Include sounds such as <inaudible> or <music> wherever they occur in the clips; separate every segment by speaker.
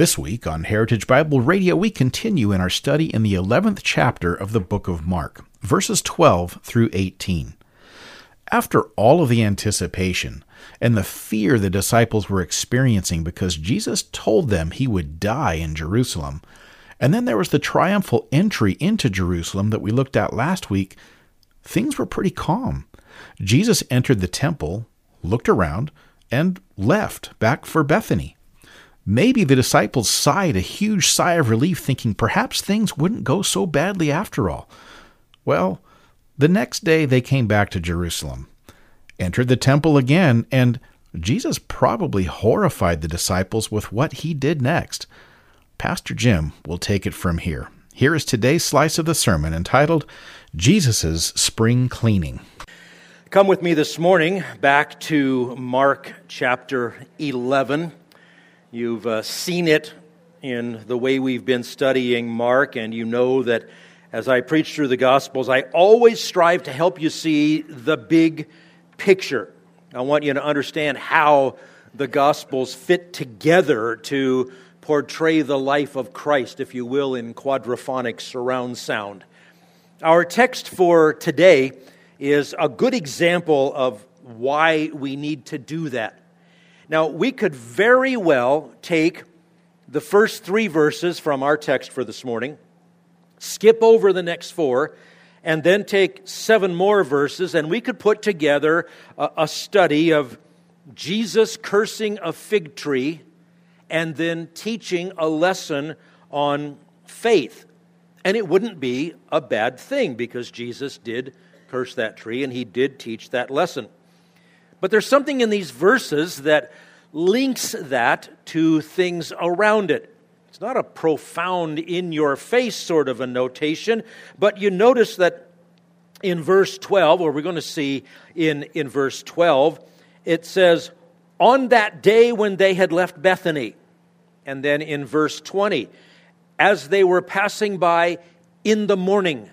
Speaker 1: This week on Heritage Bible Radio, we continue in our study in the 11th chapter of the book of Mark, verses 12 through 18. After all of the anticipation and the fear the disciples were experiencing because Jesus told them he would die in Jerusalem, and then there was the triumphal entry into Jerusalem that we looked at last week, things were pretty calm. Jesus entered the temple, looked around, and left back for Bethany. Maybe the disciples sighed a huge sigh of relief, thinking perhaps things wouldn't go so badly after all. Well, the next day they came back to Jerusalem, entered the temple again, and Jesus probably horrified the disciples with what he did next. Pastor Jim will take it from here. Here is today's slice of the sermon entitled Jesus' Spring Cleaning.
Speaker 2: Come with me this morning back to Mark chapter 11. You've uh, seen it in the way we've been studying Mark, and you know that as I preach through the Gospels, I always strive to help you see the big picture. I want you to understand how the Gospels fit together to portray the life of Christ, if you will, in quadraphonic surround sound. Our text for today is a good example of why we need to do that. Now, we could very well take the first three verses from our text for this morning, skip over the next four, and then take seven more verses, and we could put together a, a study of Jesus cursing a fig tree and then teaching a lesson on faith. And it wouldn't be a bad thing because Jesus did curse that tree and he did teach that lesson. But there's something in these verses that links that to things around it. It's not a profound, in your face sort of a notation, but you notice that in verse 12, or we're going to see in, in verse 12, it says, On that day when they had left Bethany. And then in verse 20, as they were passing by in the morning.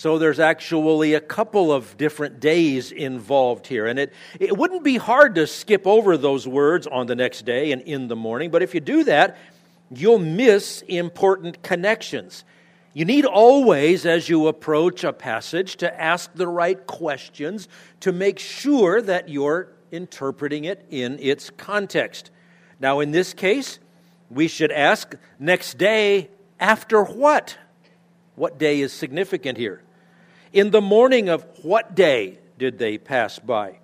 Speaker 2: So there's actually a couple of different days involved here. And it, it wouldn't be hard to skip over those words on the next day and in the morning, but if you do that, you'll miss important connections. You need always, as you approach a passage, to ask the right questions to make sure that you're interpreting it in its context. Now, in this case, we should ask next day after what? What day is significant here? In the morning of what day did they pass by?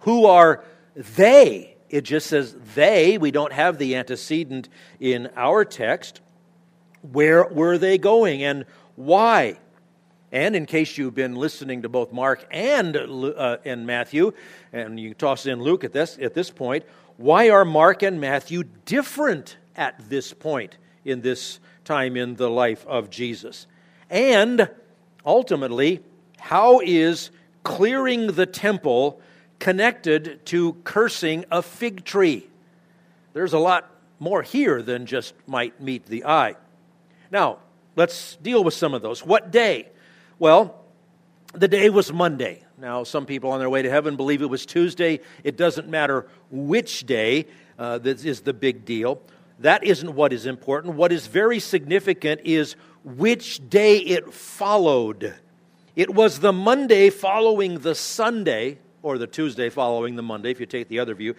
Speaker 2: Who are they? It just says they. We don't have the antecedent in our text. Where were they going and why? And in case you've been listening to both Mark and, uh, and Matthew, and you toss in Luke at this, at this point, why are Mark and Matthew different at this point in this time in the life of Jesus? And ultimately, how is clearing the temple connected to cursing a fig tree? There's a lot more here than just might meet the eye. Now, let's deal with some of those. What day? Well, the day was Monday. Now, some people on their way to heaven believe it was Tuesday. It doesn't matter which day, uh, this is the big deal. That isn't what is important. What is very significant is which day it followed. It was the Monday following the Sunday, or the Tuesday following the Monday, if you take the other view,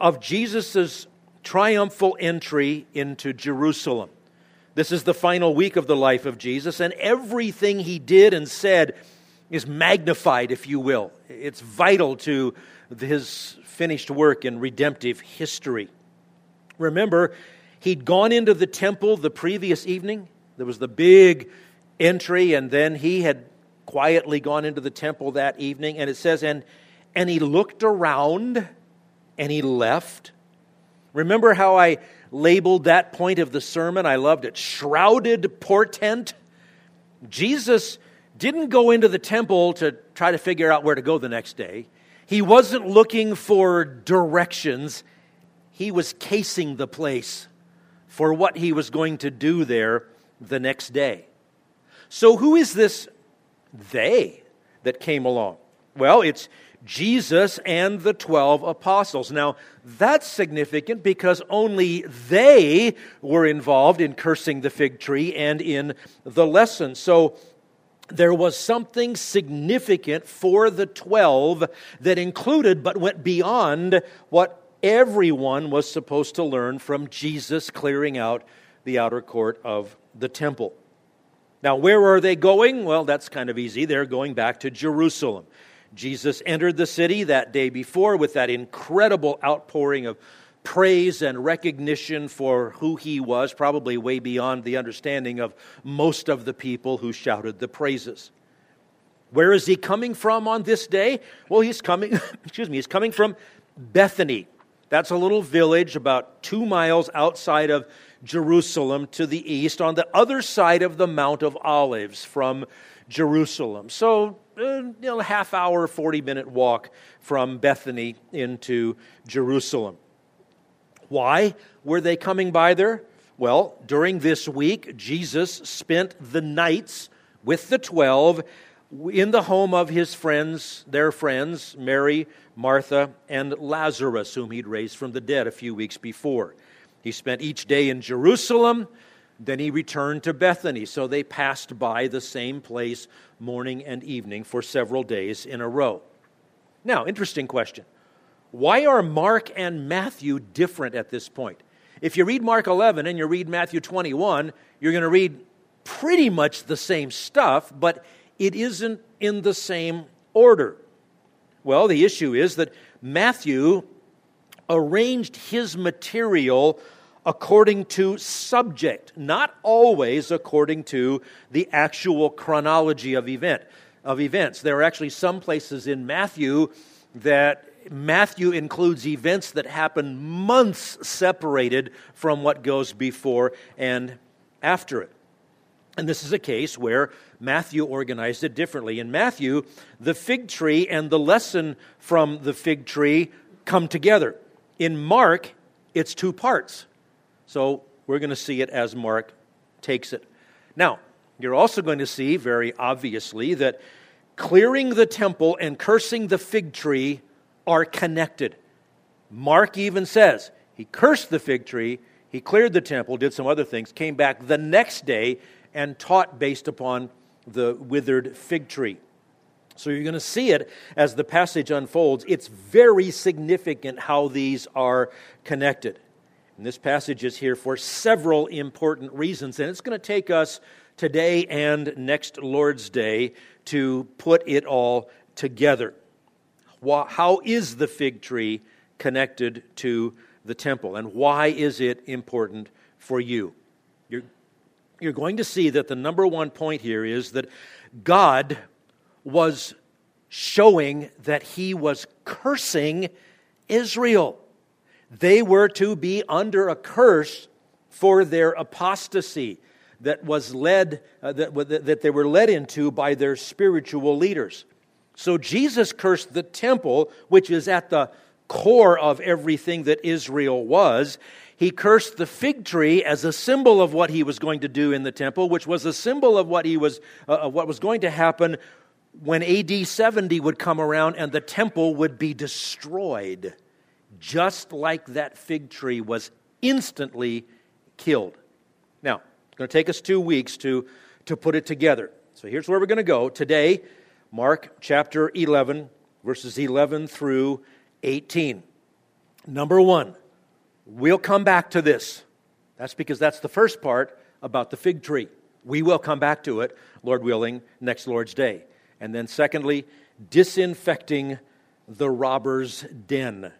Speaker 2: of Jesus' triumphal entry into Jerusalem. This is the final week of the life of Jesus, and everything he did and said is magnified, if you will. It's vital to his finished work in redemptive history. Remember, he'd gone into the temple the previous evening. There was the big entry, and then he had quietly gone into the temple that evening. And it says, and, and he looked around and he left. Remember how I labeled that point of the sermon? I loved it. Shrouded portent. Jesus didn't go into the temple to try to figure out where to go the next day. He wasn't looking for directions. He was casing the place for what he was going to do there the next day. So, who is this they that came along? Well, it's Jesus and the 12 apostles. Now, that's significant because only they were involved in cursing the fig tree and in the lesson. So, there was something significant for the 12 that included but went beyond what everyone was supposed to learn from Jesus clearing out the outer court of the temple. Now, where are they going? Well, that's kind of easy. They're going back to Jerusalem. Jesus entered the city that day before with that incredible outpouring of praise and recognition for who he was, probably way beyond the understanding of most of the people who shouted the praises. Where is he coming from on this day? Well, he's coming, <coughs> excuse me, he's coming from Bethany. That's a little village about two miles outside of Jerusalem to the east, on the other side of the Mount of Olives from Jerusalem. So, uh, you know, a half hour, 40 minute walk from Bethany into Jerusalem. Why were they coming by there? Well, during this week, Jesus spent the nights with the 12 in the home of his friends, their friends, Mary, Martha, and Lazarus, whom he'd raised from the dead a few weeks before. He spent each day in Jerusalem, then he returned to Bethany. So they passed by the same place morning and evening for several days in a row. Now, interesting question. Why are Mark and Matthew different at this point? If you read Mark 11 and you read Matthew 21, you're going to read pretty much the same stuff, but it isn't in the same order. Well, the issue is that Matthew arranged his material according to subject, not always according to the actual chronology of event of events. There are actually some places in Matthew that Matthew includes events that happen months separated from what goes before and after it. And this is a case where Matthew organized it differently. In Matthew, the fig tree and the lesson from the fig tree come together. In Mark, it's two parts. So we're going to see it as Mark takes it. Now, you're also going to see very obviously that clearing the temple and cursing the fig tree are connected. Mark even says he cursed the fig tree, he cleared the temple, did some other things, came back the next day and taught based upon the withered fig tree. So you're going to see it as the passage unfolds. It's very significant how these are connected. And this passage is here for several important reasons, and it's going to take us today and next Lord's Day to put it all together. How is the fig tree connected to the temple, and why is it important for you? You're, you're going to see that the number one point here is that God was showing that he was cursing Israel. They were to be under a curse for their apostasy that was led uh, that, that they were led into by their spiritual leaders. So Jesus cursed the temple, which is at the core of everything that Israel was. He cursed the fig tree as a symbol of what he was going to do in the temple, which was a symbol of what he was uh, what was going to happen when AD 70 would come around and the temple would be destroyed, just like that fig tree was instantly killed. Now, it's going to take us two weeks to, to put it together. So here's where we're going to go. Today, Mark chapter 11, verses 11 through 18. Number one, we'll come back to this. That's because that's the first part about the fig tree. We will come back to it, Lord willing, next Lord's Day. And then, secondly, disinfecting the robber's den.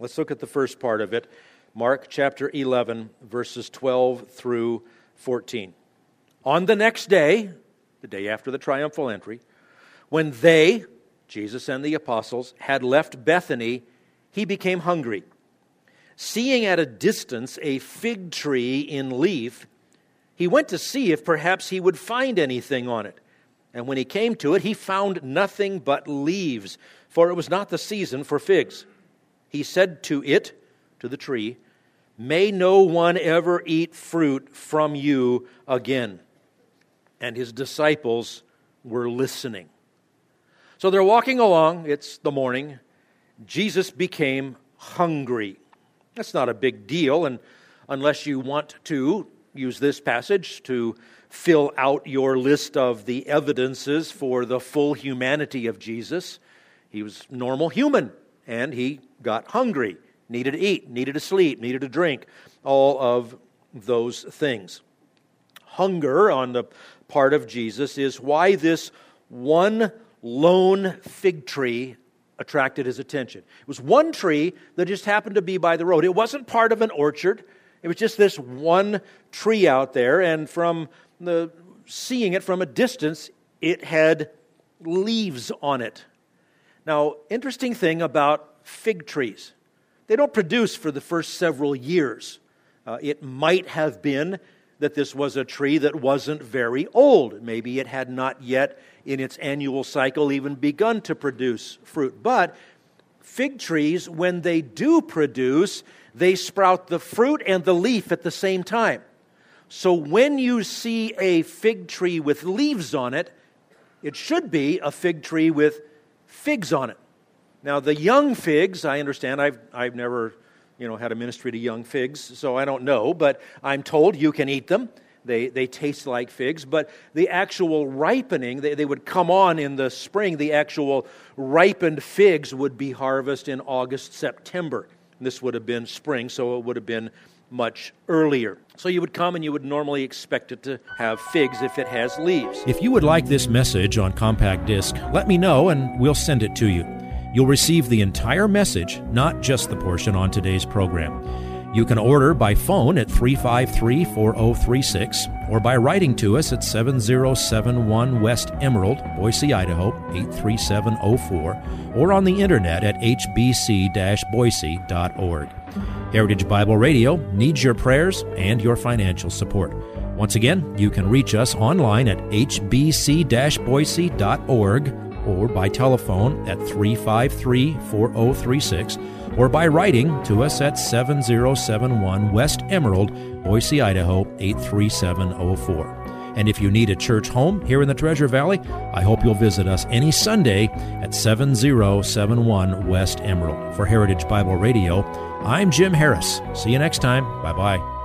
Speaker 2: Let's look at the first part of it Mark chapter 11, verses 12 through 14. On the next day, the day after the triumphal entry, when they, Jesus and the apostles, had left Bethany, he became hungry. Seeing at a distance a fig tree in leaf, he went to see if perhaps he would find anything on it. And when he came to it, he found nothing but leaves, for it was not the season for figs. He said to it, to the tree, May no one ever eat fruit from you again. And his disciples were listening. So they're walking along, it's the morning. Jesus became hungry. That's not a big deal, and unless you want to use this passage to fill out your list of the evidences for the full humanity of Jesus. He was normal human, and he got hungry, needed to eat, needed to sleep, needed to drink, all of those things. Hunger on the part of Jesus is why this one lone fig tree attracted his attention. It was one tree that just happened to be by the road. It wasn't part of an orchard. It was just this one tree out there, and from the seeing it from a distance, it had leaves on it. Now, interesting thing about fig trees. They don't produce for the first several years. Uh, it might have been that this was a tree that wasn't very old. Maybe it had not yet, in its annual cycle, even begun to produce fruit. But fig trees, when they do produce, they sprout the fruit and the leaf at the same time. So when you see a fig tree with leaves on it, it should be a fig tree with figs on it. Now, the young figs, I understand, I've, I've never you know, had a ministry to young figs, so I don't know, but I'm told you can eat them. They, they taste like figs, but the actual ripening, they, they would come on in the spring. The actual ripened figs would be harvested in August, September. This would have been spring, so it would have been much earlier. So you would come and you would normally expect it to have figs if it has leaves.
Speaker 3: If you would like this message on compact disc, let me know and we'll send it to you. You'll receive the entire message, not just the portion on today's program. You can order by phone at 353 4036 or by writing to us at 7071 West Emerald, Boise, Idaho 83704, or on the internet at hbc boise.org. Heritage Bible Radio needs your prayers and your financial support. Once again, you can reach us online at hbc boise.org or by telephone at 353 4036 or by writing to us at 7071 West Emerald, Boise, Idaho 83704. And if you need a church home here in the Treasure Valley, I hope you'll visit us any Sunday at 7071 West Emerald. For Heritage Bible Radio, I'm Jim Harris. See you next time. Bye bye.